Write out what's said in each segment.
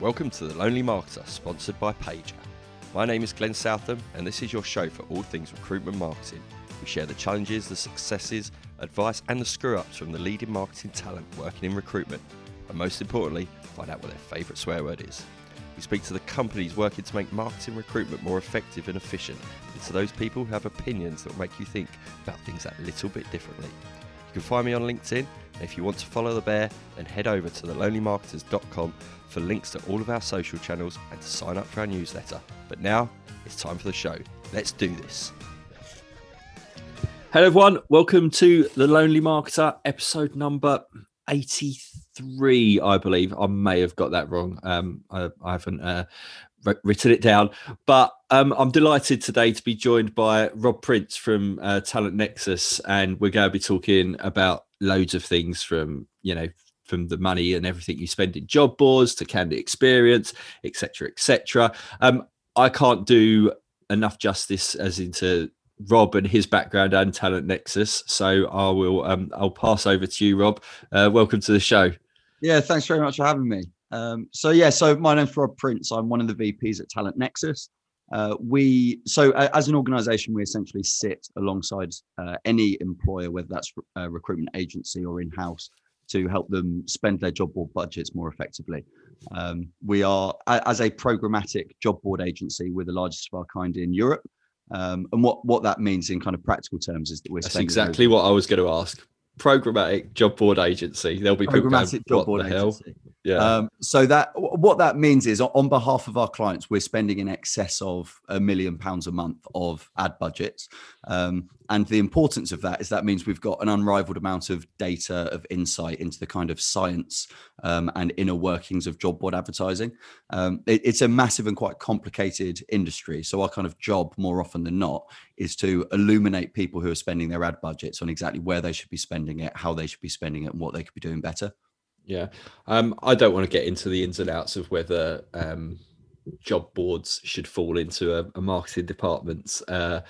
Welcome to The Lonely Marketer, sponsored by Paiger. My name is Glenn Southam, and this is your show for all things recruitment marketing. We share the challenges, the successes, advice, and the screw ups from the leading marketing talent working in recruitment, and most importantly, find out what their favourite swear word is. We speak to the companies working to make marketing recruitment more effective and efficient, and to those people who have opinions that will make you think about things that little bit differently. You can find me on LinkedIn, and if you want to follow the bear, then head over to thelonelymarketers.com for links to all of our social channels and to sign up for our newsletter. But now it's time for the show. Let's do this. Hello, everyone. Welcome to The Lonely Marketer, episode number 83, I believe. I may have got that wrong. Um, I, I haven't uh, written it down. But um, I'm delighted today to be joined by Rob Prince from uh, Talent Nexus, and we're going to be talking about loads of things from you know from the money and everything you spend in job boards to candidate experience, etc., etc. Um, I can't do enough justice as into Rob and his background and Talent Nexus, so I will um, I'll pass over to you, Rob. Uh, welcome to the show. Yeah, thanks very much for having me. Um, so yeah, so my name's Rob Prince. I'm one of the VPs at Talent Nexus. Uh, we so uh, as an organization we essentially sit alongside uh, any employer whether that's a recruitment agency or in-house to help them spend their job board budgets more effectively um, we are as a programmatic job board agency we're the largest of our kind in europe um, and what what that means in kind of practical terms is that we're that's exactly what i was going to ask programmatic job board agency there'll be programmatic people going, job board agency hell? Yeah. Um, so that what that means is on behalf of our clients, we're spending in excess of a million pounds a month of ad budgets. Um, and the importance of that is that means we've got an unrivaled amount of data of insight into the kind of science um, and inner workings of job board advertising. Um, it, it's a massive and quite complicated industry. So our kind of job, more often than not, is to illuminate people who are spending their ad budgets on exactly where they should be spending it, how they should be spending it, and what they could be doing better. Yeah. Um, I don't want to get into the ins and outs of whether um, job boards should fall into a, a marketing department's uh,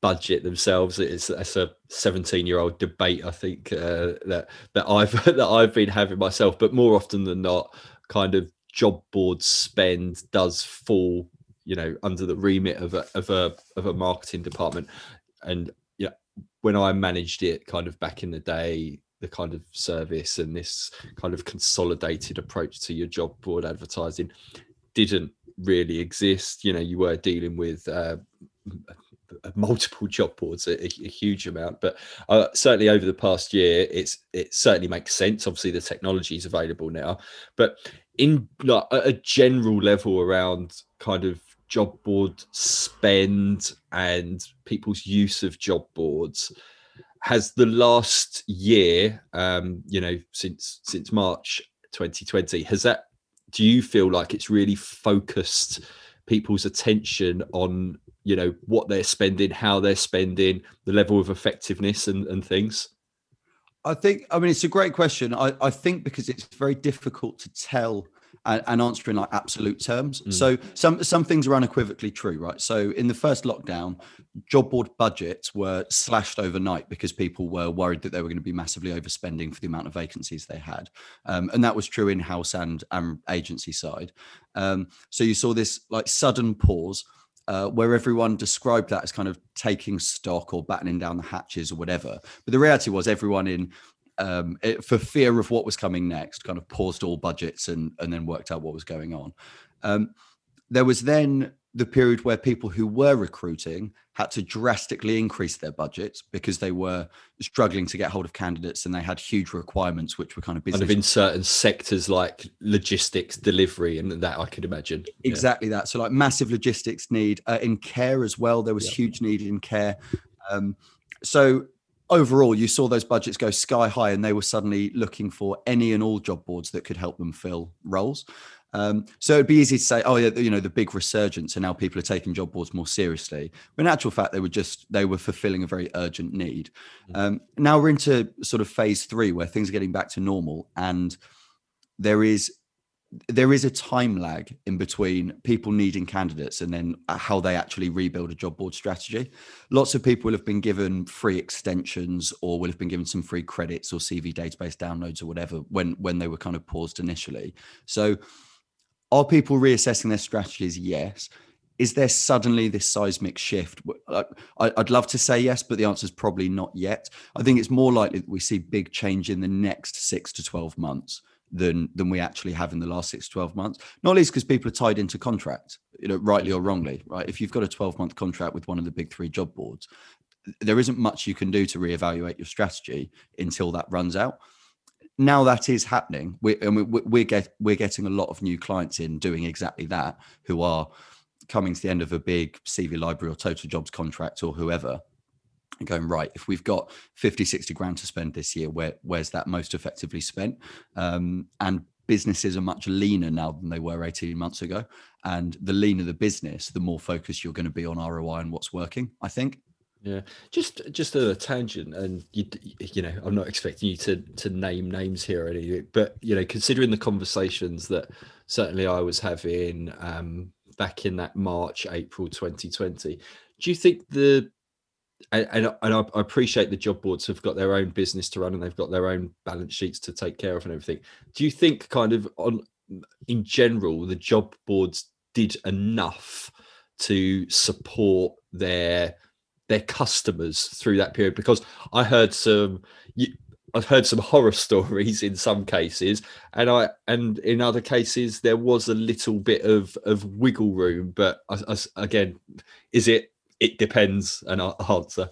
budget themselves. It's, it's a 17 year old debate, I think, uh, that that I've that I've been having myself. But more often than not, kind of job board spend does fall, you know, under the remit of a of a of a marketing department. And yeah, when I managed it, kind of back in the day, the kind of service and this kind of consolidated approach to your job board advertising didn't really exist. You know, you were dealing with uh, multiple job boards, a, a huge amount. But uh, certainly over the past year, it's it certainly makes sense. Obviously, the technology is available now, but in like a general level around kind of job board spend and people's use of job boards has the last year, um, you know, since since March 2020, has that? Do you feel like it's really focused people's attention on you know what they're spending, how they're spending, the level of effectiveness, and, and things? I think. I mean, it's a great question. I, I think because it's very difficult to tell and, and answer in like absolute terms. Mm. So some some things are unequivocally true, right? So in the first lockdown, job board budgets were slashed overnight because people were worried that they were going to be massively overspending for the amount of vacancies they had, um, and that was true in house and and agency side. Um, so you saw this like sudden pause. Uh, where everyone described that as kind of taking stock or battening down the hatches or whatever. But the reality was everyone in um, it, for fear of what was coming next, kind of paused all budgets and and then worked out what was going on. Um, there was then the period where people who were recruiting had to drastically increase their budgets because they were struggling to get hold of candidates and they had huge requirements which were kind of business kind of in certain sectors like logistics delivery and that i could imagine exactly yeah. that so like massive logistics need uh, in care as well there was yeah. huge need in care um, so overall, you saw those budgets go sky high, and they were suddenly looking for any and all job boards that could help them fill roles. Um, so it'd be easy to say, oh yeah, you know, the big resurgence, and now people are taking job boards more seriously. But in actual fact, they were just they were fulfilling a very urgent need. Mm. Um, now we're into sort of phase three, where things are getting back to normal, and there is there is a time lag in between people needing candidates and then uh, how they actually rebuild a job board strategy. Lots of people will have been given free extensions or will have been given some free credits or CV database downloads or whatever when when they were kind of paused initially. So are people reassessing their strategies? Yes. Is there suddenly this seismic shift? I'd love to say yes, but the answer is probably not yet. I think it's more likely that we see big change in the next six to 12 months than than we actually have in the last six to 12 months. Not least because people are tied into contract you know rightly or wrongly right? If you've got a 12 month contract with one of the big three job boards there isn't much you can do to reevaluate your strategy until that runs out. Now that is happening, we, and we, we're get we're getting a lot of new clients in doing exactly that, who are coming to the end of a big CV library or total jobs contract or whoever, and going right. If we've got 50, 60 grand to spend this year, where where's that most effectively spent? Um, and businesses are much leaner now than they were 18 months ago. And the leaner the business, the more focused you're going to be on ROI and what's working. I think. Yeah, just just a tangent, and you you know, I'm not expecting you to to name names here or anything, but you know, considering the conversations that certainly I was having um, back in that March April 2020, do you think the and, and, I appreciate the job boards have got their own business to run and they've got their own balance sheets to take care of and everything. Do you think, kind of on in general, the job boards did enough to support their their customers through that period because I heard some I've heard some horror stories in some cases, and I and in other cases there was a little bit of of wiggle room. But I, I, again, is it? It depends. An answer.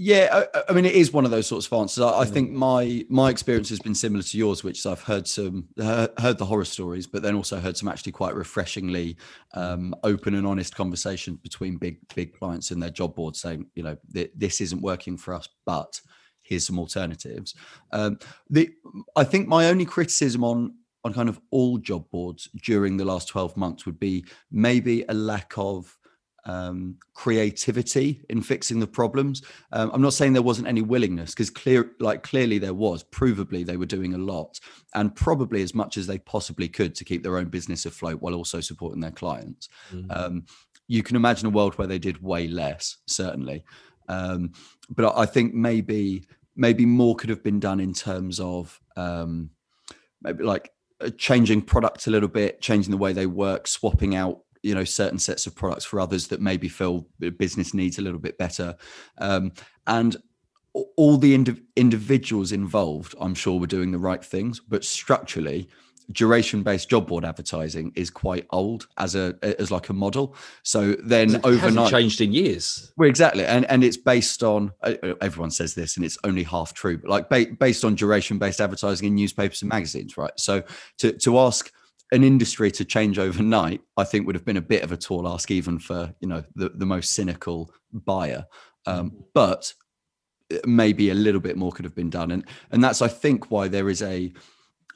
Yeah, I, I, mean, it is one of those sorts of answers. I, I, mm. think my my experience has been similar to yours, which is I've heard some heard the horror stories, but then also heard some actually quite refreshingly um, open and honest conversations between big big clients and their job boards, saying, you know, this isn't working for us, but here's some alternatives. Um, the I think my only criticism on on kind of all job boards during the last twelve months would be maybe a lack of um, creativity in fixing the problems. Um, I'm not saying there wasn't any willingness because clear, like clearly there was. Provably they were doing a lot and probably as much as they possibly could to keep their own business afloat while also supporting their clients. Mm-hmm. Um, you can imagine a world where they did way less, certainly. Um, but I think maybe maybe more could have been done in terms of um, maybe like uh, changing products a little bit, changing the way they work, swapping out you know certain sets of products for others that maybe feel business needs a little bit better. Um, and all the ind- individuals involved i'm sure were doing the right things but structurally duration based job board advertising is quite old as a as like a model. So then it overnight changed in years. Well exactly. And and it's based on uh, uh, everyone says this and it's only half true but like ba- based on duration based advertising in newspapers and magazines right? So to to ask an industry to change overnight, I think would have been a bit of a tall ask, even for you know the, the most cynical buyer. Um, mm-hmm. but maybe a little bit more could have been done, and and that's I think why there is a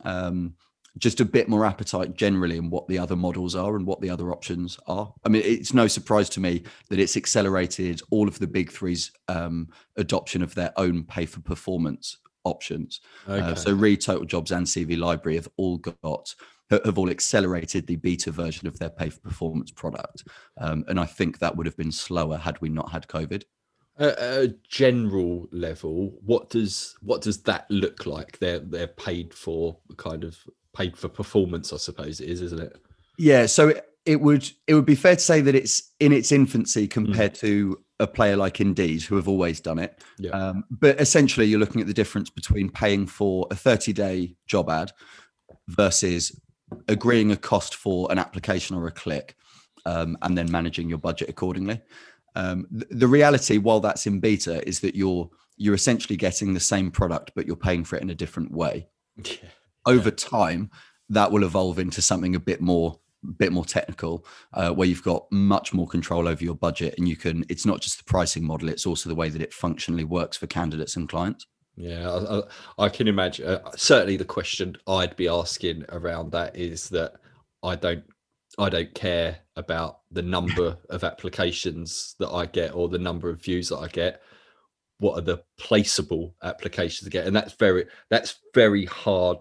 um, just a bit more appetite generally in what the other models are and what the other options are. I mean, it's no surprise to me that it's accelerated all of the big three's um, adoption of their own pay for performance options. Uh, okay. Uh, so Reed, Total Jobs, and CV Library have all got have all accelerated the beta version of their pay for performance product. Um, and I think that would have been slower had we not had COVID. At a general level, what does what does that look like? They're they're paid for kind of paid for performance, I suppose it is, isn't it? Yeah. So it, it would it would be fair to say that it's in its infancy compared mm. to a player like Indeed, who have always done it. Yeah. Um, but essentially, you're looking at the difference between paying for a 30 day job ad versus agreeing a cost for an application or a click, um, and then managing your budget accordingly. Um, th- the reality, while that's in beta, is that you're you're essentially getting the same product, but you're paying for it in a different way. Yeah. Over time, that will evolve into something a bit more bit more technical uh, where you've got much more control over your budget and you can it's not just the pricing model it's also the way that it functionally works for candidates and clients yeah, I, I can imagine. Uh, certainly, the question I'd be asking around that is that I don't, I don't care about the number of applications that I get or the number of views that I get. What are the placeable applications to get? And that's very, that's very hard,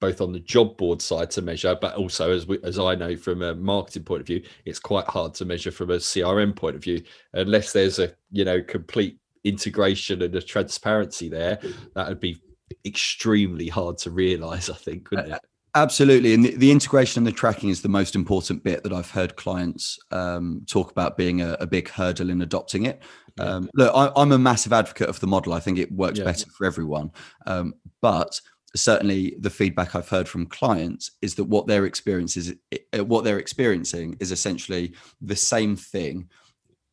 both on the job board side to measure, but also as we, as I know from a marketing point of view, it's quite hard to measure from a CRM point of view, unless there's a you know complete integration and the transparency there, that would be extremely hard to realize. I think, wouldn't it? Absolutely, and the, the, integration and the tracking is the most important bit that I've heard clients um, talk about being a, a, big hurdle in adopting it. Um, look, I, am a massive advocate of the model. I think it works yeah. better for everyone, um, but certainly the feedback I've heard from clients is that what their experience is, what they're experiencing is essentially the same thing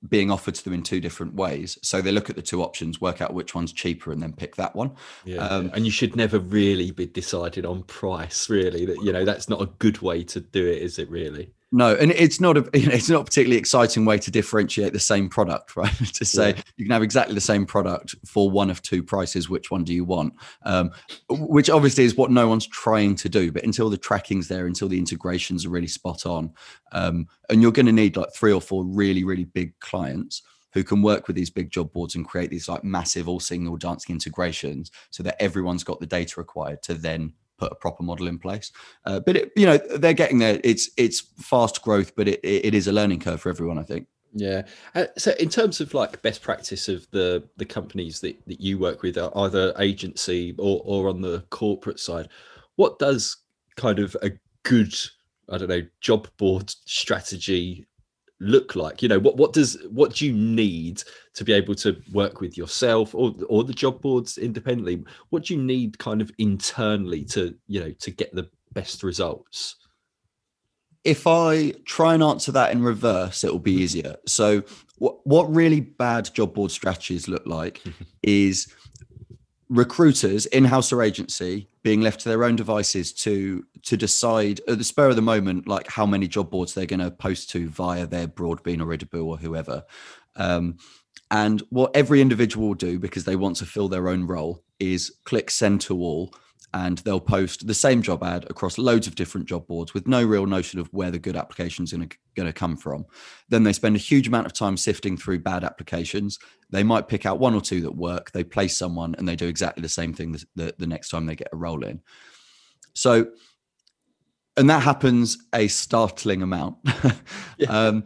being offered to them in two different ways. So they look at the two options, work out which one's cheaper, and then pick that one. Yeah, um, and you should never really be decided on price. Really, that you know that's not a good way to do it, is it? Really? No, and it's not a it's not a particularly exciting way to differentiate the same product, right? to say yeah. you can have exactly the same product for one of two prices. Which one do you want? Um, which obviously is what no one's trying to do. But until the tracking's there, until the integrations are really spot on, um, and you're going to need like three or four really really big clients who can work with these big job boards and create these like massive all single dancing integrations so that everyone's got the data required to then put a proper model in place. Uh, but it, you know, they're getting there. It's it's fast growth, but it, it is a learning curve for everyone. I think. Yeah. Uh, so in terms of like best practice of the the companies that, that you work with, uh, either agency or or on the corporate side, what does kind of a good I don't know job board strategy look like? You know what what does what do you need to be able to work with yourself or or the job boards independently? What do you need kind of internally to you know to get the best results? If i try and answer that in reverse it will be easier. So what what really bad job board strategies look like is recruiters in-house or agency being left to their own devices to to decide at the spur of the moment like how many job boards they're going to post to via their broadbean or idibu or whoever. Um, and what every individual will do because they want to fill their own role is click send to all and they'll post the same job ad across loads of different job boards with no real notion of where the good applications are going to come from. Then they spend a huge amount of time sifting through bad applications. They might pick out one or two that work, they place someone, and they do exactly the same thing the, the, the next time they get a role in. So, and that happens a startling amount. yeah. um,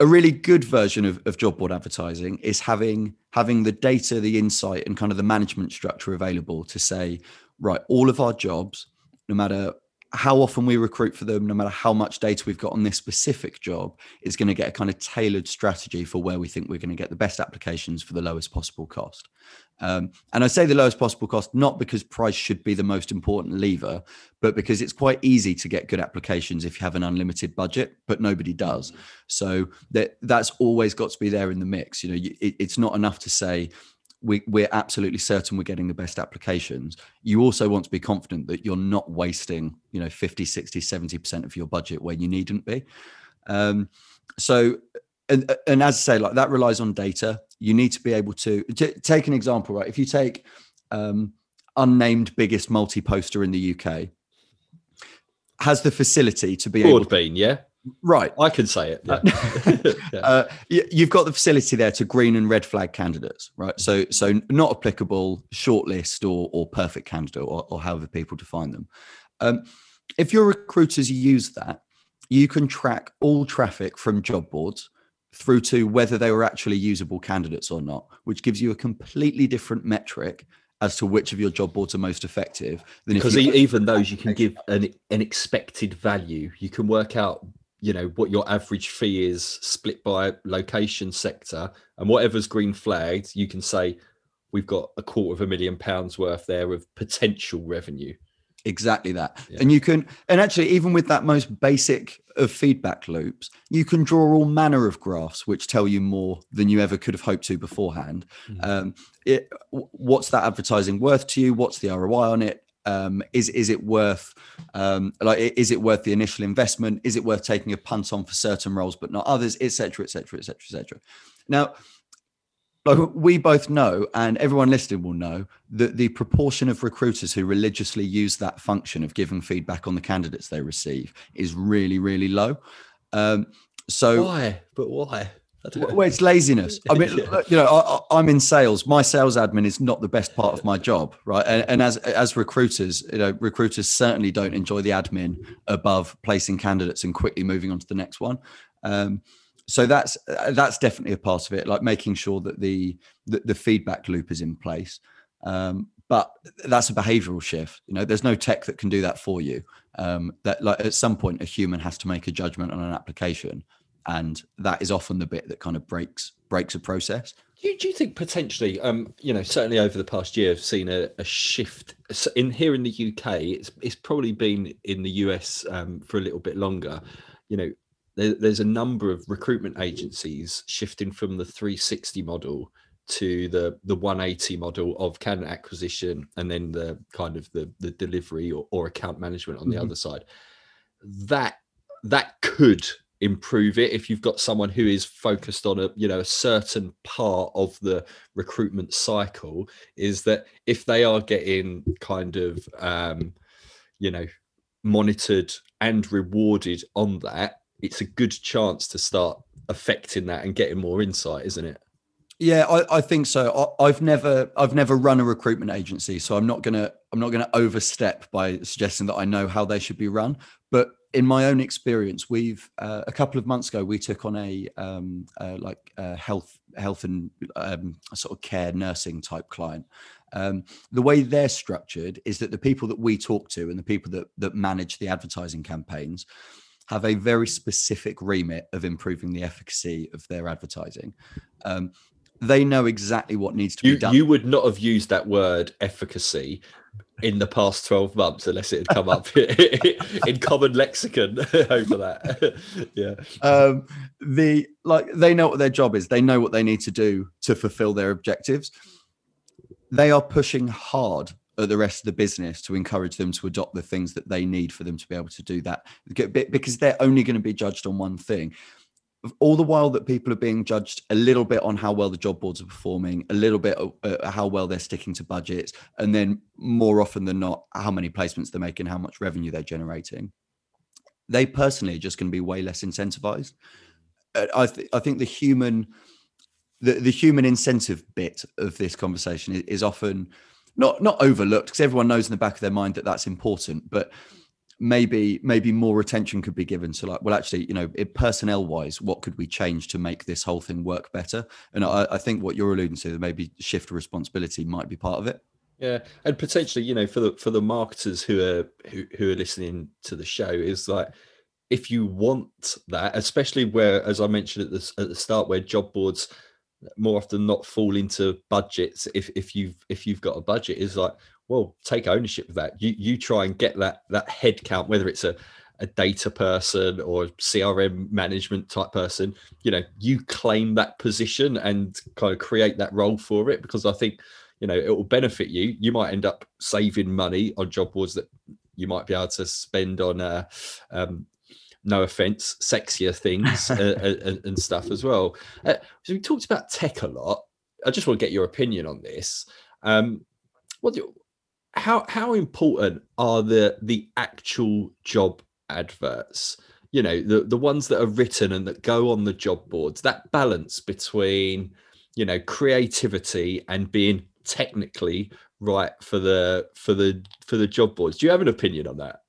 a really good version of, of job board advertising is having having the data, the insight, and kind of the management structure available to say, right, all of our jobs, no matter how often we recruit for them, no matter how much data we've got on this specific job, is going to get a kind of tailored strategy for where we think we're going to get the best applications for the lowest possible cost. Um, and I say the lowest possible cost not because price should be the most important lever, but because it's quite easy to get good applications if you have an unlimited budget, but nobody does. So that that's always got to be there in the mix. You know, it, it's not enough to say we, we're absolutely certain we're getting the best applications. You also want to be confident that you're not wasting you know 50 60 70% of your budget where you needn't be. Um, so and, and as i say like that relies on data. You need to be able to t- take an example right? If you take um, unnamed biggest multi-poster in the uk has the facility to be Broadbean, able to, yeah Right. I can say it. Yeah. yeah. Uh, you've got the facility there to green and red flag candidates, right? So, so not applicable, shortlist or, or perfect candidate, or, or however people define them. Um, if your recruiters use that, you can track all traffic from job boards through to whether they were actually usable candidates or not, which gives you a completely different metric as to which of your job boards are most effective. because even those you can give an, an expected value, you can work out you know what your average fee is split by location sector and whatever's green flagged you can say we've got a quarter of a million pounds worth there of potential revenue. Exactly that. Yeah. and you can and actually even with that most basic of feedback loops you can draw all manner of graphs which tell you more than you ever could have hoped to beforehand. Mm-hmm. um, it, what's that advertising worth to you? What's the roi on it um, is is it worth um, like is it worth the initial investment? Is it worth taking a punt on for certain roles but not others, etc., etc., etc., etc. Now, like we both know, and everyone listening will know that the proportion of recruiters who religiously use that function of giving feedback on the candidates they receive is really, really low. Um, so why? But why? Well, it's laziness. I mean, you know, I, am in sales. My sales admin is not the best part of my job, right? And, and, as as recruiters, you know, recruiters certainly don't enjoy the admin above placing candidates and quickly moving on to the next one. Um, so that's that's definitely a part of it, like making sure that the the, the feedback loop is in place. Um, but that's a behavioral shift you know there's no tech that can do that for you um, that like at some point a human has to make a judgment on an application and that is often the bit that kind of breaks breaks a process. Do you, do you think potentially um, you know certainly over the past year i've seen a, a, shift. In here in the uk it's it's probably been in the us um, for a little bit longer. You know there, there's a number of recruitment agencies shifting from the 360 model to the the 180 model of candidate acquisition and then the kind of the the delivery or, or account management on the mm-hmm. other side. That that could improve it if you've got someone who is focused on a you know a certain part of the recruitment cycle is that if they are getting kind of um you know monitored and rewarded on that it's a good chance to start affecting that and getting more insight isn't it yeah, I, I, think so. I, have never, I've never run a recruitment agency, so I'm not gonna, I'm not gonna overstep by suggesting that I know how they should be run. But in my own experience, we've uh, a couple of months ago we took on a um, uh, like uh, health, health and um, sort of care nursing type client. Um, the way they're structured is that the people that we talk to and the people that that manage the advertising campaigns have a very specific remit of improving the efficacy of their advertising. Um, they know exactly what needs to you, be done. You would not have used that word efficacy in the past 12 months unless it had come up in common lexicon. Over that. Yeah. Um the like they know what their job is. They know what they need to do to fulfill their objectives. They are pushing hard at the rest of the business to encourage them to adopt the things that they need for them to be able to do that. Because they're only going to be judged on one thing all the while that people are being judged a little bit on how well the job boards are performing, a little bit uh, how well they're sticking to budgets, and then more often than not, how many placements they're making, how much revenue they're generating. They personally are just going to be way less incentivized. Uh, I, th- I think the human, the, the human incentive bit of this conversation is, is often not not overlooked because everyone knows in the back of their mind that that's important, but maybe maybe more attention could be given to like well actually you know personnel wise what could we change to make this whole thing work better? And I, I think what you're alluding to maybe shift responsibility might be part of it. Yeah and potentially you know for the for the marketers who are who, who are listening to the show is like if you want that especially where as i mentioned at the, at the start where job boards more often not fall into budgets if if you've if you've got a budget is like well take ownership of that. You you try and get that that head count whether it's a a data person or crm management type person you know you claim that position and kind of create that role for it because i think you know it will benefit you. You might end up saving money on job boards that you might be able to spend on uh, um, no offense sexier things uh, and, and, stuff as well. Uh, so we talked about tech a lot. I just want to get your opinion on this. Um, what do, how how important are the the actual job adverts? You know the the ones that are written and that go on the job boards that balance between you know creativity and being technically right for the for the for the job boards. Do you have an opinion on that?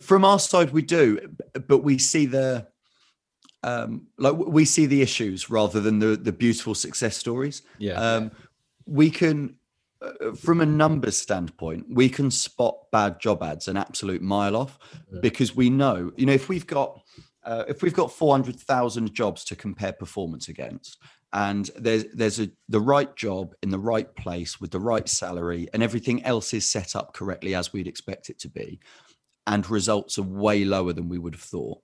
From our side we do but we see the um like we see the issues rather than the the beautiful success stories. Yeah. Um we can from a numbers standpoint, we can spot bad job ads an absolute mile off yeah. because we know, you know, if we've got uh, if we've got 400,000 jobs to compare performance against and there's there's a the right job in the right place with the right salary and everything else is set up correctly as we'd expect it to be and results are way lower than we would have thought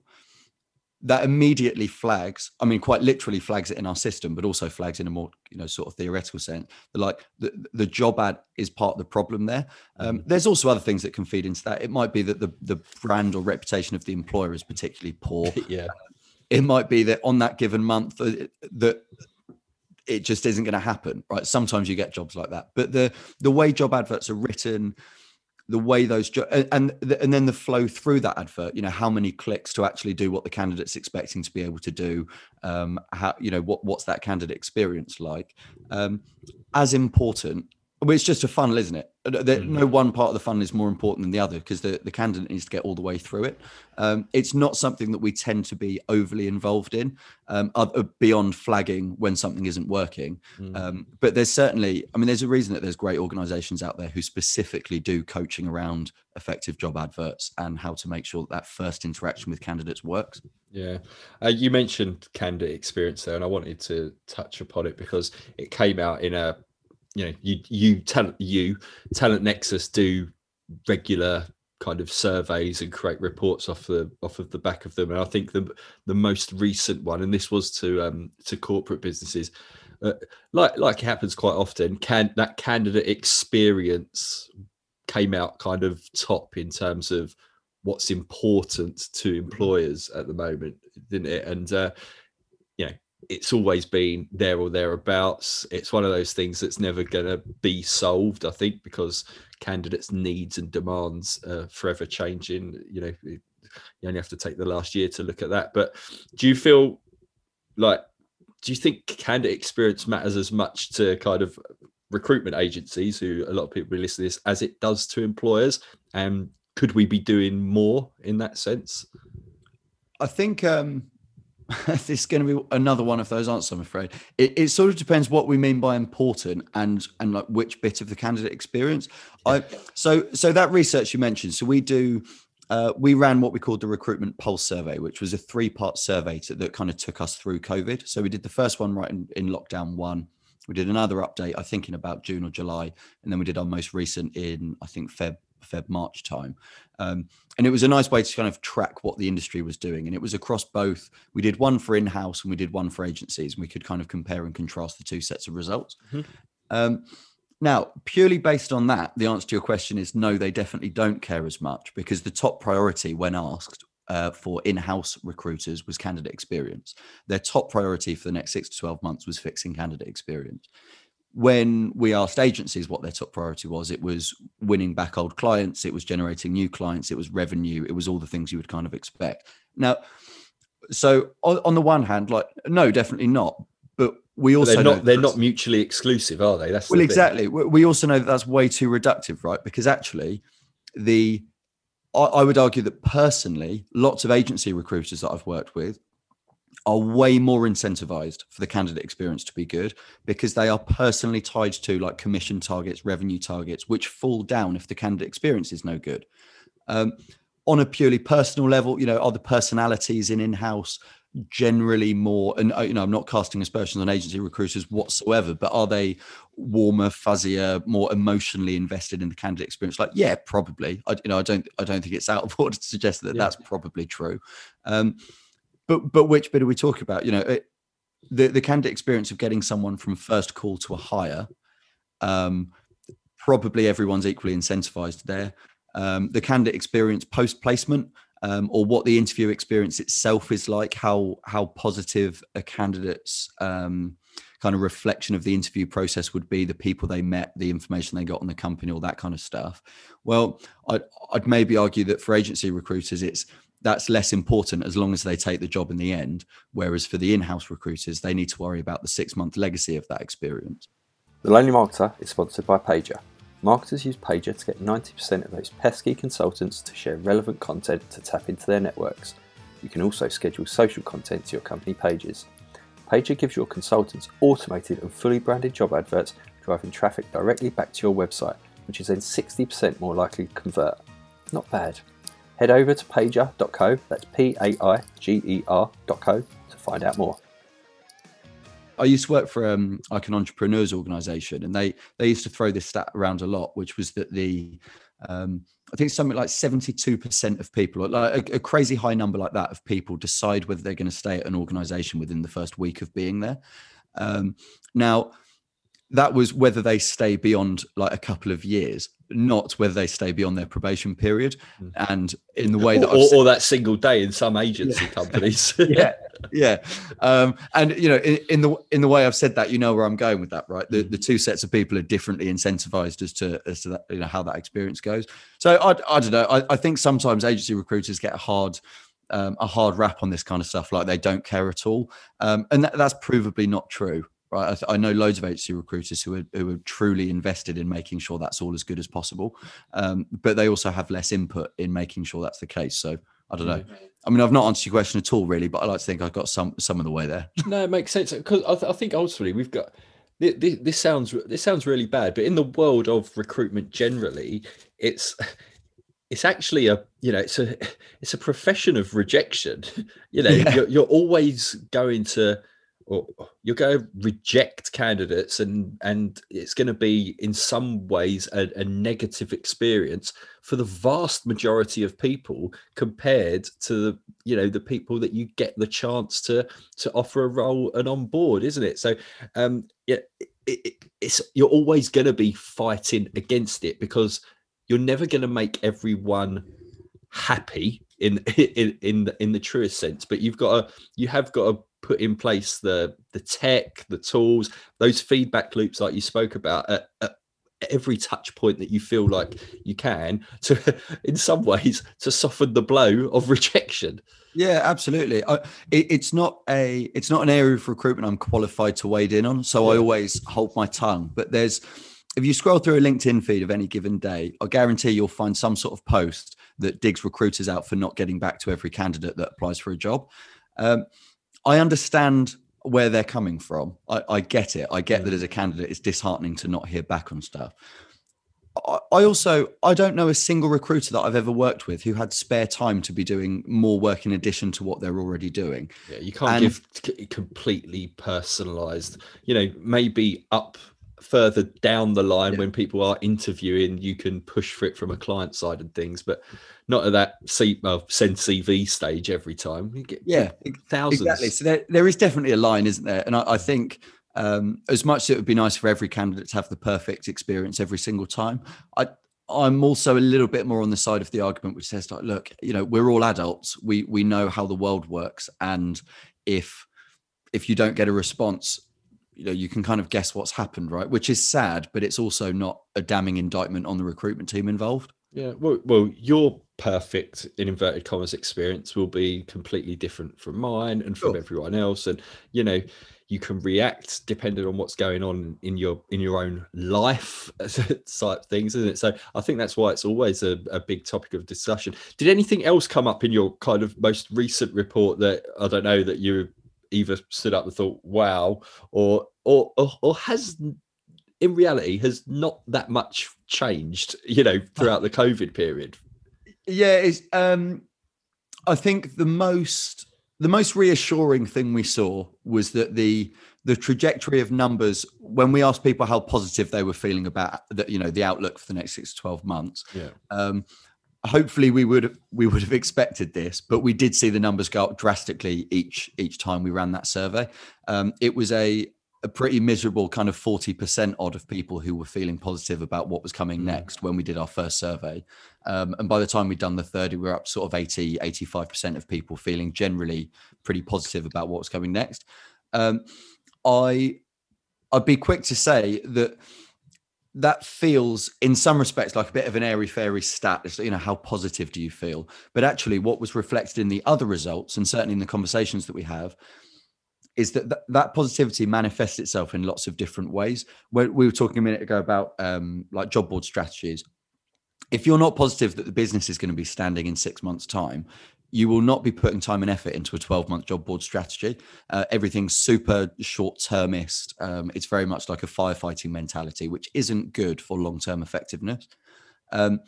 that immediately flags i mean quite literally flags it in our system but also flags in a more you know sort of theoretical sense like the, the job ad is part of the problem there. Um, mm-hmm. there's also other things that can feed into that. It might be that the, the brand or reputation of the employer is particularly poor. Yeah. It might be that on that given month uh, that it just isn't going to happen right? Sometimes you get jobs like that. But the the way job adverts are written the way those jo- and and then the flow through that advert you know how many clicks to actually do what the candidate's expecting to be able to do um how you know what what's that candidate experience like? Um as important well, it's just a funnel, isn't it? Mm. No one part of the funnel is more important than the other because the, the candidate needs to get all the way through it. Um, it's not something that we tend to be overly involved in um, uh, beyond flagging when something isn't working. Mm. Um, but there's certainly, I mean, there's a reason that there's great organizations out there who specifically do coaching around effective job adverts and how to make sure that, that first interaction with candidates works. Yeah. Uh, you mentioned candidate experience there, and I wanted to touch upon it because it came out in a you know you you talent you talent nexus do regular kind of surveys and create reports off the off of the back of them. And i think the the most recent one and this was to um to corporate businesses uh, like like it happens quite often can that candidate experience came out kind of top in terms of what's important to employers at the moment didn't it? And uh you know it's always been there or thereabouts. It's one of those things that's never going to be solved, I think, because candidates' needs and demands are forever changing. You know, you only have to take the last year to look at that. But do you feel like, do you think candidate experience matters as much to kind of recruitment agencies, who a lot of people listen to this, as it does to employers? And could we be doing more in that sense? I think um, this is going to be another one of those answers. I'm afraid it, it, sort of depends what we mean by important and and like which bit of the candidate experience. I so so that research you mentioned. So we do. Uh, we ran what we called the recruitment pulse survey, which was a three-part survey to, that kind of took us through COVID. So we did the first one right in, in lockdown one. We did another update, I think, in about June or July, and then we did our most recent in I think Feb Feb March time. Um, and it was a nice way to kind of track what the industry was doing. And it was across both. We did one for in house and we did one for agencies, and we could kind of compare and contrast the two sets of results. Mm-hmm. Um, now, purely based on that, the answer to your question is no, they definitely don't care as much because the top priority when asked uh, for in-house recruiters was candidate experience. Their top priority for the next six to twelve months was fixing candidate experience when we asked agencies what their top priority was, it was winning back old clients, it was generating new clients, it was revenue, it was all the things you would kind of expect. Now, so on, on the one hand, like no, definitely not. But we also but they're not they're not mutually exclusive, are they? That's well, the exactly. We also know that that's way too reductive, right? Because actually, the I, I would argue that personally, lots of agency recruiters that I've worked with are way more incentivized for the candidate experience to be good because they are personally tied to like commission targets, revenue targets, which fall down if the candidate experience is no good. Um, on a purely personal level, you know, are the personalities in in-house generally more and uh, you know i'm not casting aspersions on agency recruiters whatsoever but are they warmer fuzzier more emotionally invested in the candidate experience like yeah probably i you know i don't i don't think it's out of order to suggest that yeah. that's probably true um, but but which bit are we talking about? You know, it, the the candidate experience of getting someone from first call to a hire. Um, probably everyone's equally incentivized there. Um, the candidate experience post placement. Um, or what the interview experience itself is like, how how positive a candidate's um, kind of reflection of the interview process would be, the people they met, the information they got on the company, all that kind of stuff. Well, I'd, I'd maybe argue that for agency recruiters, it's that's less important as long as they take the job in the end. Whereas for the in house recruiters, they need to worry about the six month legacy of that experience. The Lonely Marketer is sponsored by Paiger. Marketers use Paiger to get 90% of those pesky consultants to share relevant content to tap into their networks. You can also schedule social content to your company pages. Paiger gives your consultants automated and fully branded job adverts, driving traffic directly back to your website, which is then 60% more likely to convert. Not bad head over to paiger.co, that's P A I G E R.co, to find out more. I used to work for um, like an entrepreneurs organization, and they they used to throw this stat around a lot, which was that the um, I think something like seventy two percent of people, like a, a, crazy high number like that of people, decide whether they're going to stay at an organization within the first week of being there. Um, now, that was whether they stay beyond like a couple of years not whether they stay beyond their probation period. Mm. and in the way that or, or, that single day in some agency yeah. companies. Yeah. Yeah. Um, and you know in, in, the in the way i've said that you know where i'm going with that right? The, the mm. two sets of people are differently incentivized as to as to that, you know how that experience goes. So i, I don't know. I, I think sometimes agency recruiters get a hard um, a hard rap on this kind of stuff like they don't care at all. Um, and that, that's provably not true right? I, I, know loads of agency recruiters who are who are truly invested in making sure that's all as good as possible, um, but they also have less input in making sure that's the case. So I don't know. I mean, I've not answered your question at all, really, but I like to think I've got some some of the way there. no, it makes sense because I, th- I think ultimately we've got this, this sounds this sounds really bad, but in the world of recruitment generally, it's it's actually a you know it's a it's a profession of rejection. You know, yeah. you're, you're always going to you're going to reject candidates and and it's going to be in some ways a, a, negative experience for the vast majority of people compared to the you know the people that you get the chance to to offer a role and on board isn't it? So um yeah it, it, it's you're always going to be fighting against it because you're never going to make everyone happy in in in the, in the truest sense but you've got to you have got to put in place the the tech the tools those feedback loops like you spoke about at, at every touch point that you feel like you can to in some ways to soften the blow of rejection. Yeah absolutely. I, it, it's not a it's not an area of recruitment i'm qualified to wade in on so yeah. i always hold my tongue. But there's if you scroll through a linkedin feed of any given day i guarantee you'll find some sort of post that digs recruiters out for not getting back to every candidate that applies for a job. Um, I understand where they're coming from. I, I get it. I get yeah. that as a candidate, it's disheartening to not hear back on stuff. I, I also I don't know a single recruiter that I've ever worked with who had spare time to be doing more work in addition to what they're already doing. Yeah, you can't and, give completely personalized. You know, maybe up further down the line yeah. when people are interviewing, you can push for it from a client side and things, but not at that C, uh, send CV stage every time. You get yeah, thousands. Exactly. So there, there is definitely a line, isn't there? And I, I think um, as much as it would be nice for every candidate to have the perfect experience every single time, I I'm also a little bit more on the side of the argument which says like, look, you know, we're all adults. We we know how the world works, and if if you don't get a response you know you can kind of guess what's happened right? Which is sad but it's also not a damning indictment on the recruitment team involved. Yeah well, well your perfect in inverted commas experience will be completely different from mine and from sure. everyone else. And you know you can react depending on what's going on in your in your own life type things isn't it? So i think that's why it's always a, a big topic of discussion. Did anything else come up in your kind of most recent report that i don't know that you either stood up and thought, "Wow," or or or, or has in reality has not that much changed, you know, throughout the COVID period. Yeah, it's. Um, I think the most the most reassuring thing we saw was that the the trajectory of numbers when we asked people how positive they were feeling about that you know the outlook for the next six to 12 months yeah um, hopefully we would we would have expected this, but we did see the numbers go up drastically each each time we ran that survey. Um, it was a a pretty miserable kind of 40% odd of people who were feeling positive about what was coming mm. next when we did our first survey. Um, and by the time we'd done the 30, we were up sort of 80, 85% of people feeling generally pretty positive about what was coming next. Um, I, I'd be quick to say that that feels in some respects like a bit of an airy fairy stat. You know how positive do you feel? But actually what was reflected in the other results and certainly in the conversations that we have is that th- that positivity manifests itself in lots of different ways. We were talking a minute ago about um, like job board strategies. If you're not positive that the business is going to be standing in six months time you will not be putting time and effort into a 12 month job board strategy. Uh, everything's super short termist. Um, it's very much like a firefighting mentality, which isn't good for long term effectiveness. Um,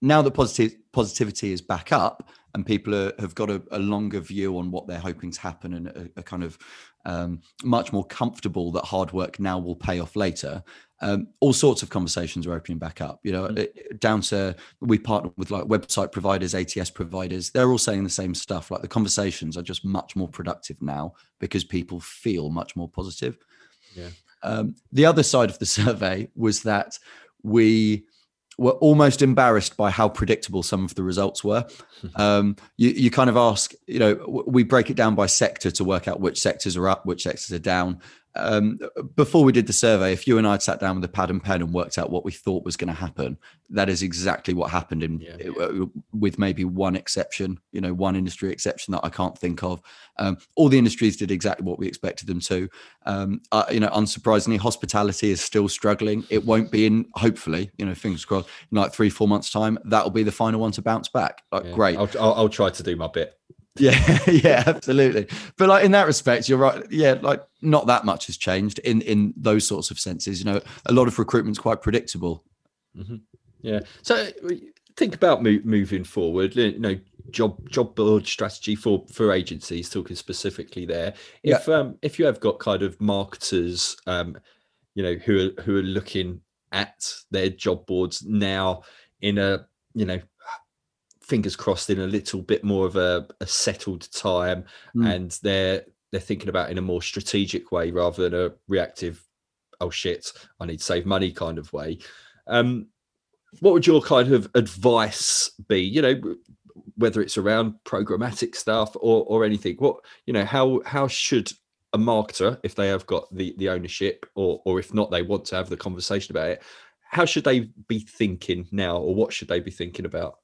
now that positive, positivity is back up and people are, have got a, a, longer view on what they're hoping to happen and a, a kind of um, much more comfortable that hard work now will pay off later, um, all sorts of conversations are opening back up. You know, mm. down to we partner with like website providers, ATS providers. They're all saying the same stuff. Like the conversations are just much more productive now because people feel much more positive. Yeah. Um, the other side of the survey was that we were almost embarrassed by how predictable some of the results were. Um, you, you kind of ask, you know, we break it down by sector to work out which sectors are up, which sectors are down. Um, before we did the survey, if you and I had sat down with a pad and pen and worked out what we thought was going to happen, that is exactly what happened. In yeah. Uh, with maybe one exception, you know, one industry exception that I can't think of. Um, all the industries did exactly what we expected them to. Um, uh, you know, unsurprisingly, hospitality is still struggling. It won't be in. Hopefully, you know, fingers crossed. In like three, four months' time, that will be the final one to bounce back. Like, yeah. great. I'll, I'll, I'll try to do my bit. Yeah, yeah, absolutely. But like in that respect, you're right. Yeah, like not that much has changed in in those sorts of senses. You know, a lot of recruitment's quite predictable. Mm-hmm. Yeah. So think about mo- moving forward. You know, job job board strategy for for agencies. Talking specifically there, if yeah. um if you have got kind of marketers, um, you know, who are who are looking at their job boards now in a you know fingers crossed in a little bit more of a, a settled time mm. and they're they're thinking about in a more strategic way rather than a reactive oh shit i need to save money kind of way. Um, what would your kind of advice be? You know whether it's around programmatic stuff or or anything what you know how how should a marketer if they have got the the ownership or or if not they want to have the conversation about it how should they be thinking now or what should they be thinking about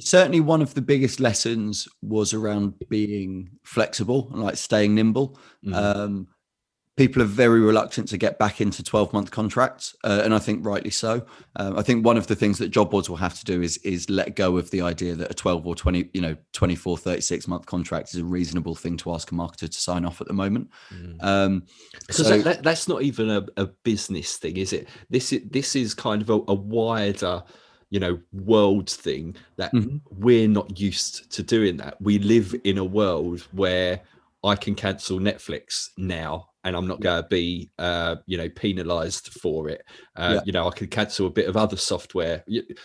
certainly one of the biggest lessons was around being flexible and like staying nimble. Mm-hmm. Um, people are very reluctant to get back into 12 month contracts uh, and i think rightly so um, i think one of the things that job boards will have to do is is let go of the idea that a 12 or 20 you know 24 36 month contract is a reasonable thing to ask a marketer to sign off at the moment mm. um, so, that, that's not even a, a, business thing is it this is this is kind of a, a wider you know world thing that mm-hmm. we're not used to doing that. We live in a world where i can cancel netflix now and i'm not going to be uh, you know penalized for it. Uh, yeah. you know i can cancel a bit of other software.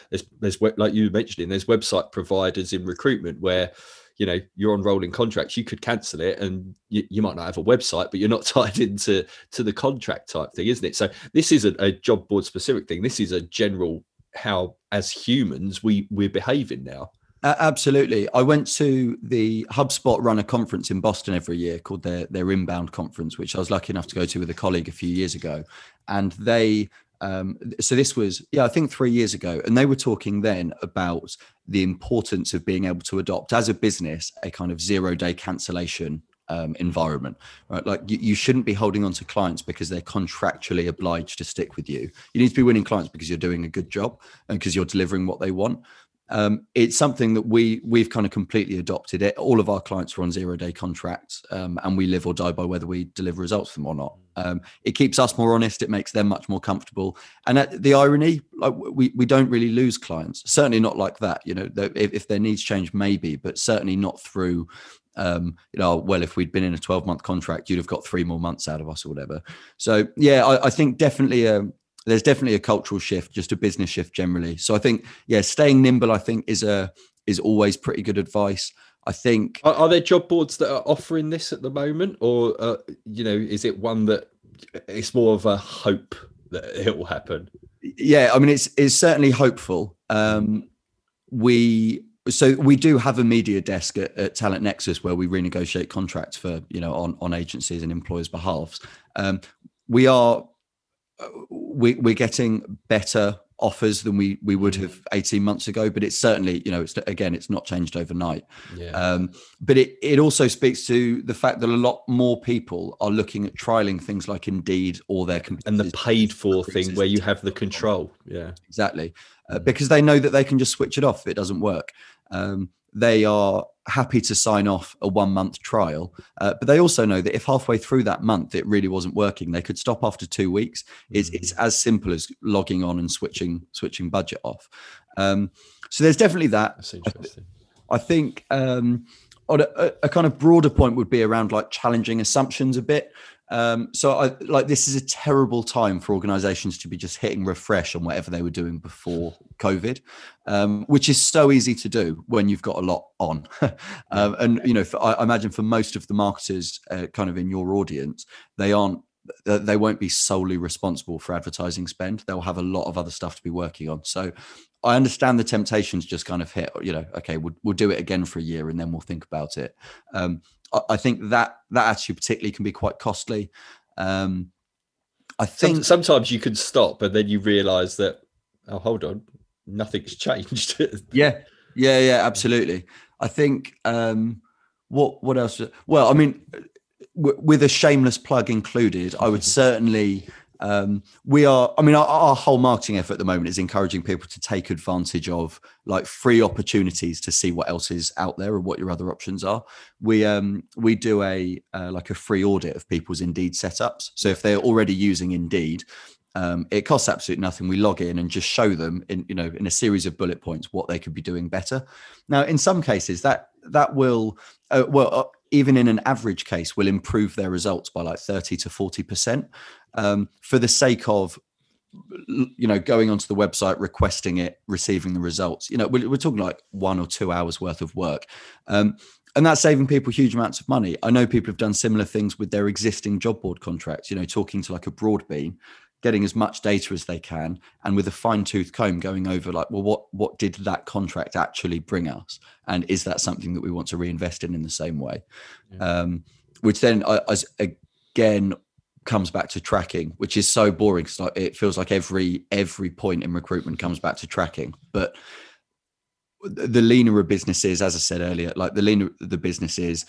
There's there's like you mentioning there's website providers in recruitment where you know you're on rolling contracts you could cancel it and you, you, might not have a website but you're not tied into to the contract type thing isn't it? So this isn't a job board specific thing. This is a general how as humans we we're behaving now. Uh, absolutely. I went to the hubspot run a conference in boston every year called their their inbound conference which i was lucky enough to go to with a colleague a few years ago. And they um, so this was yeah i think three years ago and they were talking then about the importance of being able to adopt as a business a kind of zero day cancellation um, environment, right? Like you, you, shouldn't be holding on to clients because they're contractually obliged to stick with you. You need to be winning clients because you're doing a good job and because you're delivering what they want. Um, it's something that we we've kind of completely adopted it. All of our clients are on zero day contracts, um, and we live or die by whether we deliver results for them or not. Um, it keeps us more honest. It makes them much more comfortable. And the irony, like we we don't really lose clients. Certainly not like that. You know, if, if their needs change, maybe, but certainly not through um, you know, well, if we'd been in a 12 month contract, you'd have got three more months out of us or whatever. So, yeah, I, I think definitely a, um, there's definitely a cultural shift, just a business shift generally. So I think, yeah, staying nimble, I think is a, is always pretty good advice. I think. Are, are there job boards that are offering this at the moment, or uh, you know, is it one that it's more of a hope that it will happen? Yeah, I mean, it's it's certainly hopeful. Um, we so we do have a media desk at, at, Talent Nexus where we renegotiate contracts for you know on on agencies and employers' behalfs. Um, we are uh, we, we're getting better offers than we we would have 18 months ago but it's certainly you know it's again it's not changed overnight. Yeah. um, but it it also speaks to the fact that a lot more people are looking at trialing things like indeed or their and the paid for thing where you have the control yeah. Exactly. Uh, because they know that they can just switch it off if it doesn't work. Um, they are happy to sign off a one month trial, uh, but they also know that if halfway through that month it really wasn't working, they could stop after two weeks. It's, mm-hmm. it's as simple as logging on and switching switching budget off. Um, so there's definitely that. That's interesting. I, I think um, on a, a, kind of broader point would be around like challenging assumptions a bit. Um, so I like this is a terrible time for organizations to be just hitting refresh on whatever they were doing before COVID, um, which is so easy to do when you've got a lot on. um, and you know, for, I imagine for most of the marketers, uh, kind of in your audience, they aren't they won't be solely responsible for advertising spend. They'll have a lot of other stuff to be working on. So I understand the temptations just kind of hit, you know, okay, we'll, we'll do it again for a year and then we'll think about it. Um, I, think that that attitude particularly can be quite costly. Um, I think sometimes you can stop and then you realize that, oh, hold on, nothing's changed. yeah, yeah, yeah, absolutely. I think um, what what else? Well, I mean, w- with a shameless plug included, I would certainly. Um, we are i mean our, our, whole marketing effort at the moment is encouraging people to take advantage of like free opportunities to see what else is out there and what your other options are we um we do a uh, like a free audit of people's indeed setups so if they're already using indeed um, it costs absolutely nothing. We log in and just show them in you know in a series of bullet points what they could be doing better. Now, in some cases, that that will uh, well uh, even in an average case will improve their results by like thirty to forty percent um, for the sake of you know going onto the website requesting it receiving the results. You know we're, we're talking like one or two hours worth of work. Um, and that's saving people huge amounts of money. I know people have done similar things with their existing job board contracts you know talking to like a broadbean getting as much data as they can and with a fine-tooth comb going over like well what what did that contract actually bring us? And is that something that we want to reinvest in in the same way? Yeah. um, which then as again comes back to tracking which is so boring because like, it feels like every every point in recruitment comes back to tracking. But the leaner a business is as i said earlier like the leaner the business is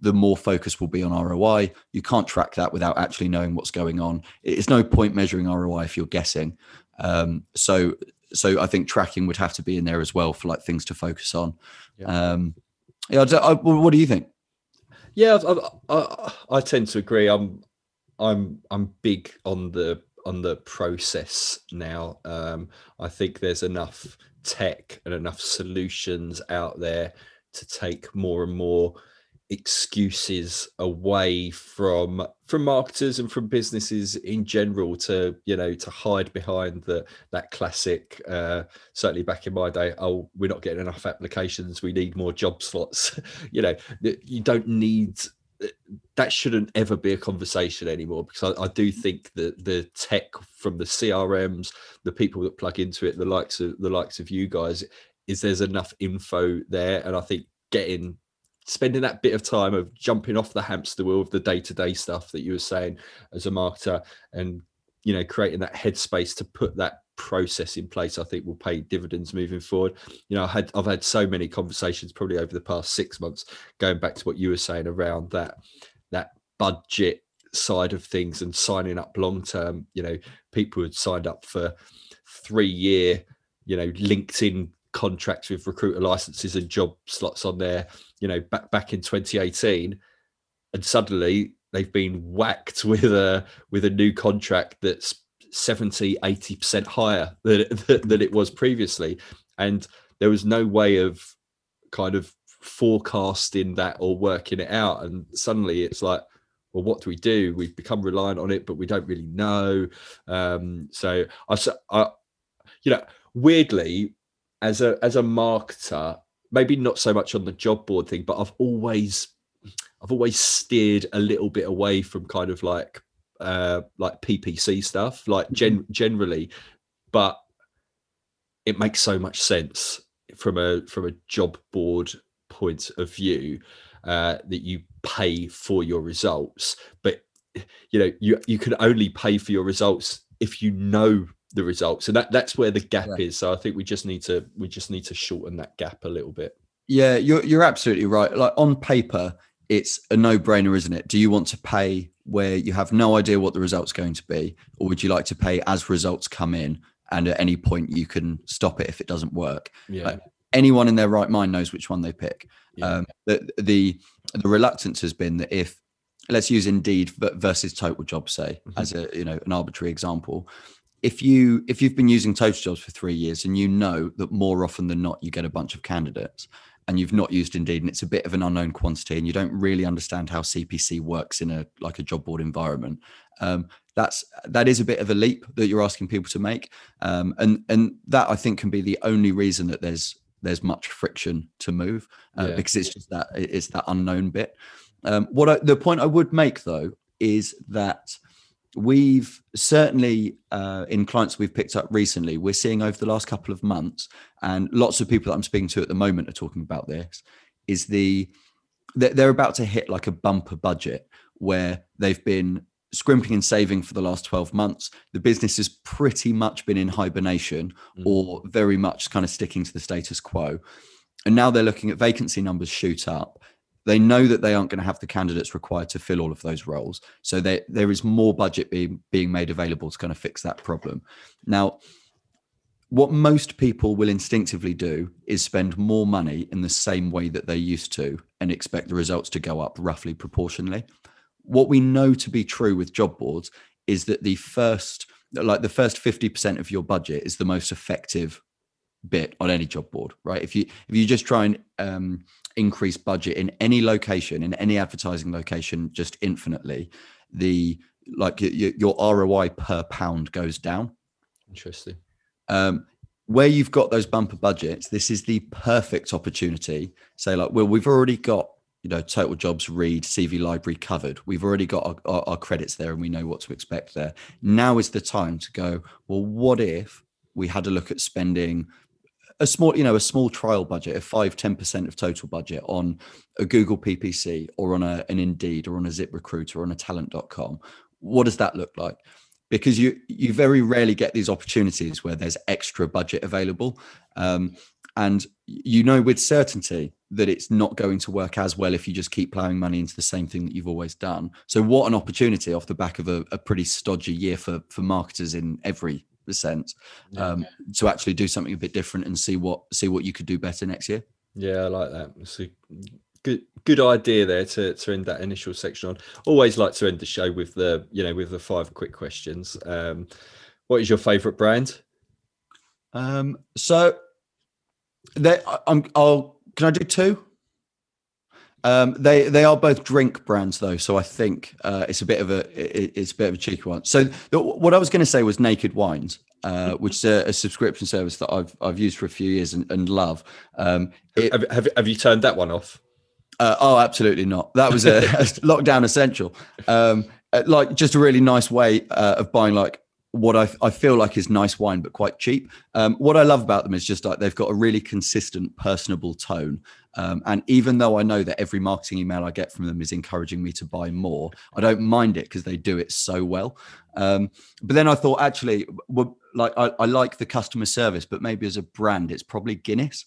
the more focus will be on ROI. You can't track that without actually knowing what's going on. It's no point measuring ROI if you're guessing. Um, so, so I think tracking would have to be in there as well for like things to focus on. Yeah. Um, yeah. I, I, what do you think? Yeah, I, I, I tend to agree. I'm, I'm, I'm big on the on the process now. Um, I think there's enough tech and enough solutions out there to take more and more excuses away from from marketers and from businesses in general to you know to hide behind the that classic uh certainly back in my day oh we're not getting enough applications we need more job slots. You know you don't need that shouldn't ever be a conversation anymore because I, I, do think that the tech from the crms the people that plug into it the likes of the likes of you guys is there's enough info there and i think getting spending that bit of time of jumping off the hamster wheel of the day-to-day stuff that you were saying as a marketer and you know creating that headspace to put that process in place i think will pay dividends moving forward. You know i had i've had so many conversations probably over the past six months going back to what you were saying around that that budget side of things and signing up long term you know people had signed up for three year you know linkedin contracts with recruiter licenses and job slots on there, you know, back back in 2018, and suddenly they've been whacked with a with a new contract that's 70 80% higher than, than it was previously. And there was no way of kind of forecasting that or working it out. And suddenly it's like well what do we do? We've become reliant on it but we don't really know. Um so i, I you know weirdly as a as a marketer, maybe not so much on the job board thing, but I've always I've always steered a little bit away from kind of like uh like PPC stuff, like gen- mm-hmm. generally, but it makes so much sense from a from a job board point of view uh, that you pay for your results, but you know you you can only pay for your results if you know the results. So that that's where the gap yeah. is. So i think we just need to we just need to shorten that gap a little bit. Yeah you're you're absolutely right. Like on paper it's a no-brainer isn't it? Do you want to pay where you have no idea what the result's going to be or would you like to pay as results come in and at any point you can stop it if it doesn't work? Yeah. Like, anyone in their right mind knows which one they pick. Yeah. um, the, the the reluctance has been that if let's use indeed versus total Job, say mm-hmm. as a you know an arbitrary example if you if you've been using total jobs for three years and you know that more often than not you get a bunch of candidates and you've not used indeed and it's a bit of an unknown quantity and you don't really understand how cpc works in a like a job board environment um, that's that is a bit of a leap that you're asking people to make um, and and that i think can be the only reason that there's there's much friction to move uh, yeah. because it's just that it's that unknown bit um, what I, the point i would make though is that we've certainly uh, in clients we've picked up recently, we're seeing over the last couple of months, and lots of people that I'm speaking to at the moment are talking about this. Is the they're about to hit like a bumper budget where they've been scrimping and saving for the last 12 months the business has pretty much been in hibernation mm. or very much kind of sticking to the status quo and now they're looking at vacancy numbers shoot up they know that they aren't going to have the candidates required to fill all of those roles. So there, there is more budget being being made available to kind of fix that problem. Now what most people will instinctively do is spend more money in the same way that they used to and expect the results to go up roughly proportionally. What we know to be true with job boards is that the first like the first 50% of your budget is the most effective bit on any job board right? If you if you just try and um, increase budget in any location in any advertising location just infinitely the like your, your roi per pound goes down. Interesting. Um, where you've got those bumper budgets this is the perfect opportunity. Say like well we've already got you know total jobs Reed cv library covered. We've already got our, our, our, credits there and we know what to expect there. Now is the time to go well what if we had a look at spending a small you know a small trial budget of 5 10% of total budget on a google ppc or on a, an indeed or on a zip recruiter or on a talent.com what does that look like because you you very rarely get these opportunities where there's extra budget available um, and you know with certainty that it's not going to work as well if you just keep plowing money into the same thing that you've always done. So what an opportunity off the back of a, a pretty stodgy year for for marketers in every sense um, to actually do something a bit different and see what see what you could do better next year. Yeah, I like that. It's a good good idea there to to end that initial section on. Always like to end the show with the you know with the five quick questions. Um, what is your favorite brand? Um, so there, I'm. I'll can I do two? Um, they they are both drink brands though, so I think uh, it's a bit of a it, it's a bit of a cheeky one. So the, what I was going to say was Naked Wines, uh, which is a, a, subscription service that I've I've used for a few years and, and love. Um, it, have, have, have you turned that one off? Uh, oh, absolutely not. That was a, a lockdown essential. Um, uh, like just a really nice way uh, of buying like what I, I feel like is nice wine, but quite cheap. Um, what I love about them is just like they've got a really consistent, personable tone. Um, and even though I know that every marketing email I get from them is encouraging me to buy more, I don't mind it because they do it so well. Um, but then I thought, actually, well, like I, I, like the customer service, but maybe as a brand, it's probably Guinness.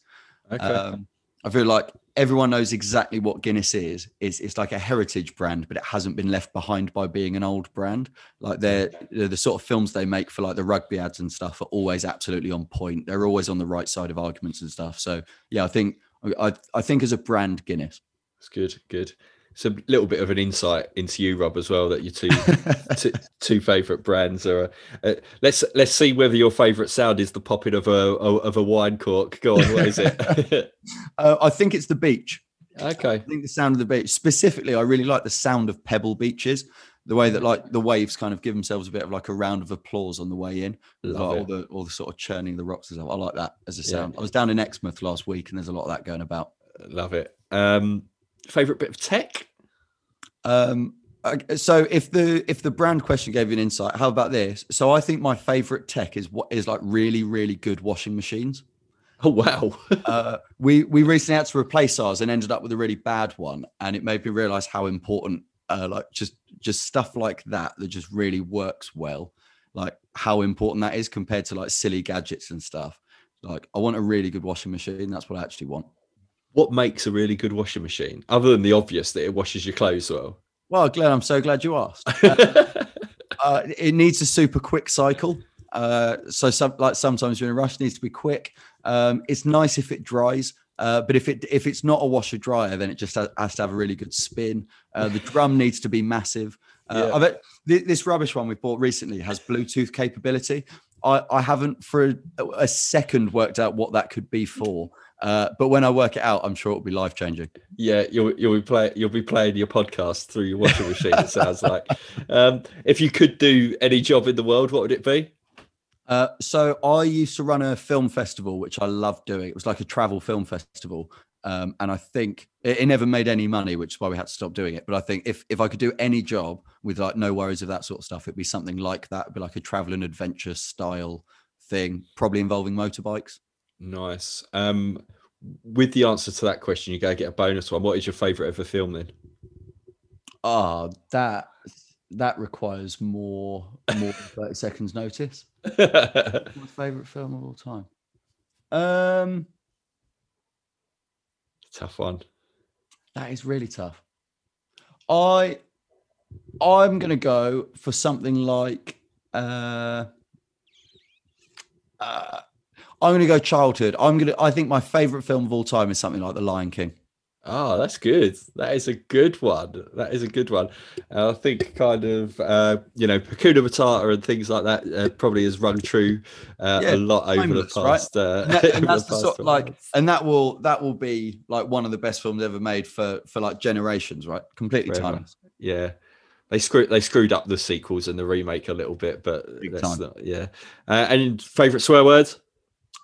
Okay. Um, I feel like everyone knows exactly what Guinness is. It's, it's like a heritage brand, but it hasn't been left behind by being an old brand. Like they're, they're, the sort of films they make for like the rugby ads and stuff are always absolutely on point. They're always on the right side of arguments and stuff. So yeah, I think I I think as a brand, Guinness. It's good, good it's a little bit of an insight into you, Rob, as well. That your two two, two favorite brands are. Uh, let's let's see whether your favorite sound is the popping of a, of a wine cork. Go on, what is it? uh, I think it's the beach. Okay. I think the sound of the beach. Specifically, I really like the sound of pebble beaches. The way that like the waves kind of give themselves a bit of like a round of applause on the way in, like all the all the sort of churning of the rocks and stuff. I like that as a sound. Yeah. I was down in Exmouth last week, and there's a lot of that going about. Love it. Um, favorite bit of tech? Um, so if the if the brand question gave you an insight, how about this? So I think my favorite tech is what is like really really good washing machines. Oh wow! uh, we we recently had to replace ours and ended up with a really bad one, and it made me realize how important uh, like just just stuff like that that just really works well, like how important that is compared to like silly gadgets and stuff. Like I want a really good washing machine. That's what I actually want what makes a really good washing machine other than the obvious that it washes your clothes well? Well glenn i'm so glad you asked. Uh, uh, it needs a super quick cycle. Uh, so some, like sometimes you're in a rush it needs to be quick. Um, it's nice if it dries uh, but if it if it's not a washer dryer then it just has, has to have a really good spin. Uh, the drum needs to be massive. Uh, yeah. bet, this rubbish one we bought recently has bluetooth capability. I, I haven't for a, a second worked out what that could be for uh, but when I work it out, I'm sure it'll be life changing. Yeah, you'll you'll be play you'll be playing your podcast through your washing machine. it sounds like. Um, if you could do any job in the world, what would it be? Uh, so I used to run a film festival, which I loved doing. It was like a travel film festival, Um, and I think it, it never made any money, which is why we had to stop doing it. But I think if if I could do any job with like no worries of that sort of stuff, it'd be something like that. It'd be like a travel and adventure style thing, probably involving motorbikes. Nice. Um, with the answer to that question, you go get a bonus one. What is your favourite ever film then? Ah, that that requires more more than 30 seconds notice. My favorite film of all time. Um, Tough one. that is really tough. I I'm gonna go for something like uh, uh I'm gonna go childhood. I'm gonna I think my favorite film of all time is something like The Lion King. Oh, that's good. That is a good one. That is a good one. Uh, I think kind of uh, you know Hakuna Matata and things like that uh, probably has run true uh, Yeah, a lot over the timeless, right? past. Uh, And, that- and that's the past sort 12 like and that will that will be like one of the best films ever made for for like generations, right? Completely Forever. timeless. yeah. They screwed they screwed up the sequels and the remake a little bit, but that's not, yeah. Uh, and favorite swear words?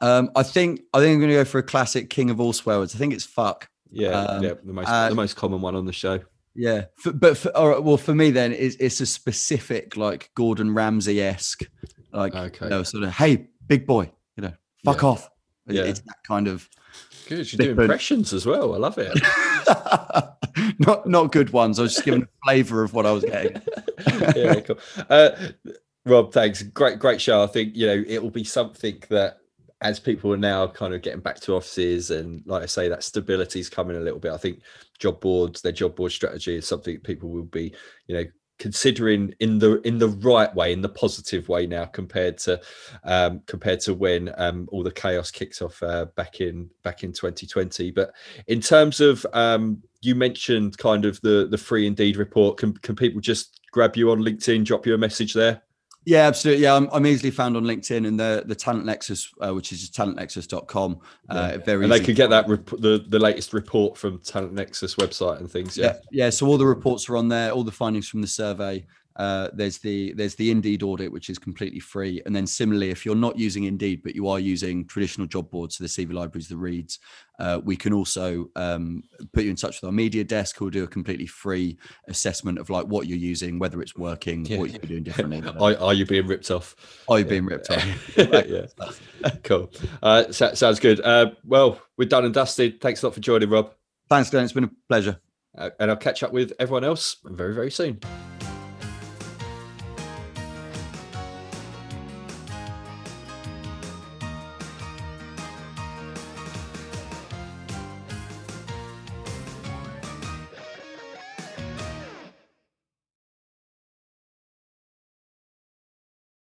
Um, I think I think I'm gonna go for a classic king of all swear words. I think it's fuck. Yeah, Um, yeah, the most uh, the most common one on the show. Yeah, for, but for, all right, well, for me then, it's, it's a specific like Gordon Ramsay esque, like Okay. you know, sort of hey, big boy, you know, fuck Yeah. off. Yeah. It's that kind of Good, you do impressions as well. I love it. not not good ones. I was just giving a flavour of what I was getting. yeah, cool. Uh, Rob, thanks. Great, great show. I think you know it will be something that as people are now kind of getting back to offices and like I say, that stability is coming a little bit. I think job boards, their job board strategy is something people will be, you know, considering in the in the right way, in the positive way now compared to um compared to when um all the chaos kicked off uh, back in back in 2020. But in terms of um you mentioned kind of the the free indeed report, can can people just grab you on LinkedIn, drop you a message there? Yeah, absolutely. Yeah, I'm, I'm easily found on LinkedIn and the the Talent Nexus, uh, which is talentnexus.com. Uh, very and they could get that rep- the the latest report from Talent Nexus website and things. yeah Yeah, yeah so all the reports are on there all the findings from the survey uh, there's the there's the indeed audit which is completely free and then similarly if you're not using indeed but you are using traditional job boards so the cv libraries the Reeds uh, we can also um, put you in touch with our media desk who will do a completely free assessment of like what you're using whether it's working Yeah. what you're doing differently are, are you being ripped off? are you being ripped off yeah, cool. Uh, so- sounds good. Uh, well, we're done and dusted. Thanks a lot for joining, Rob. thanks glenn it's been a pleasure Uh, and I'll catch up with everyone else very, very soon.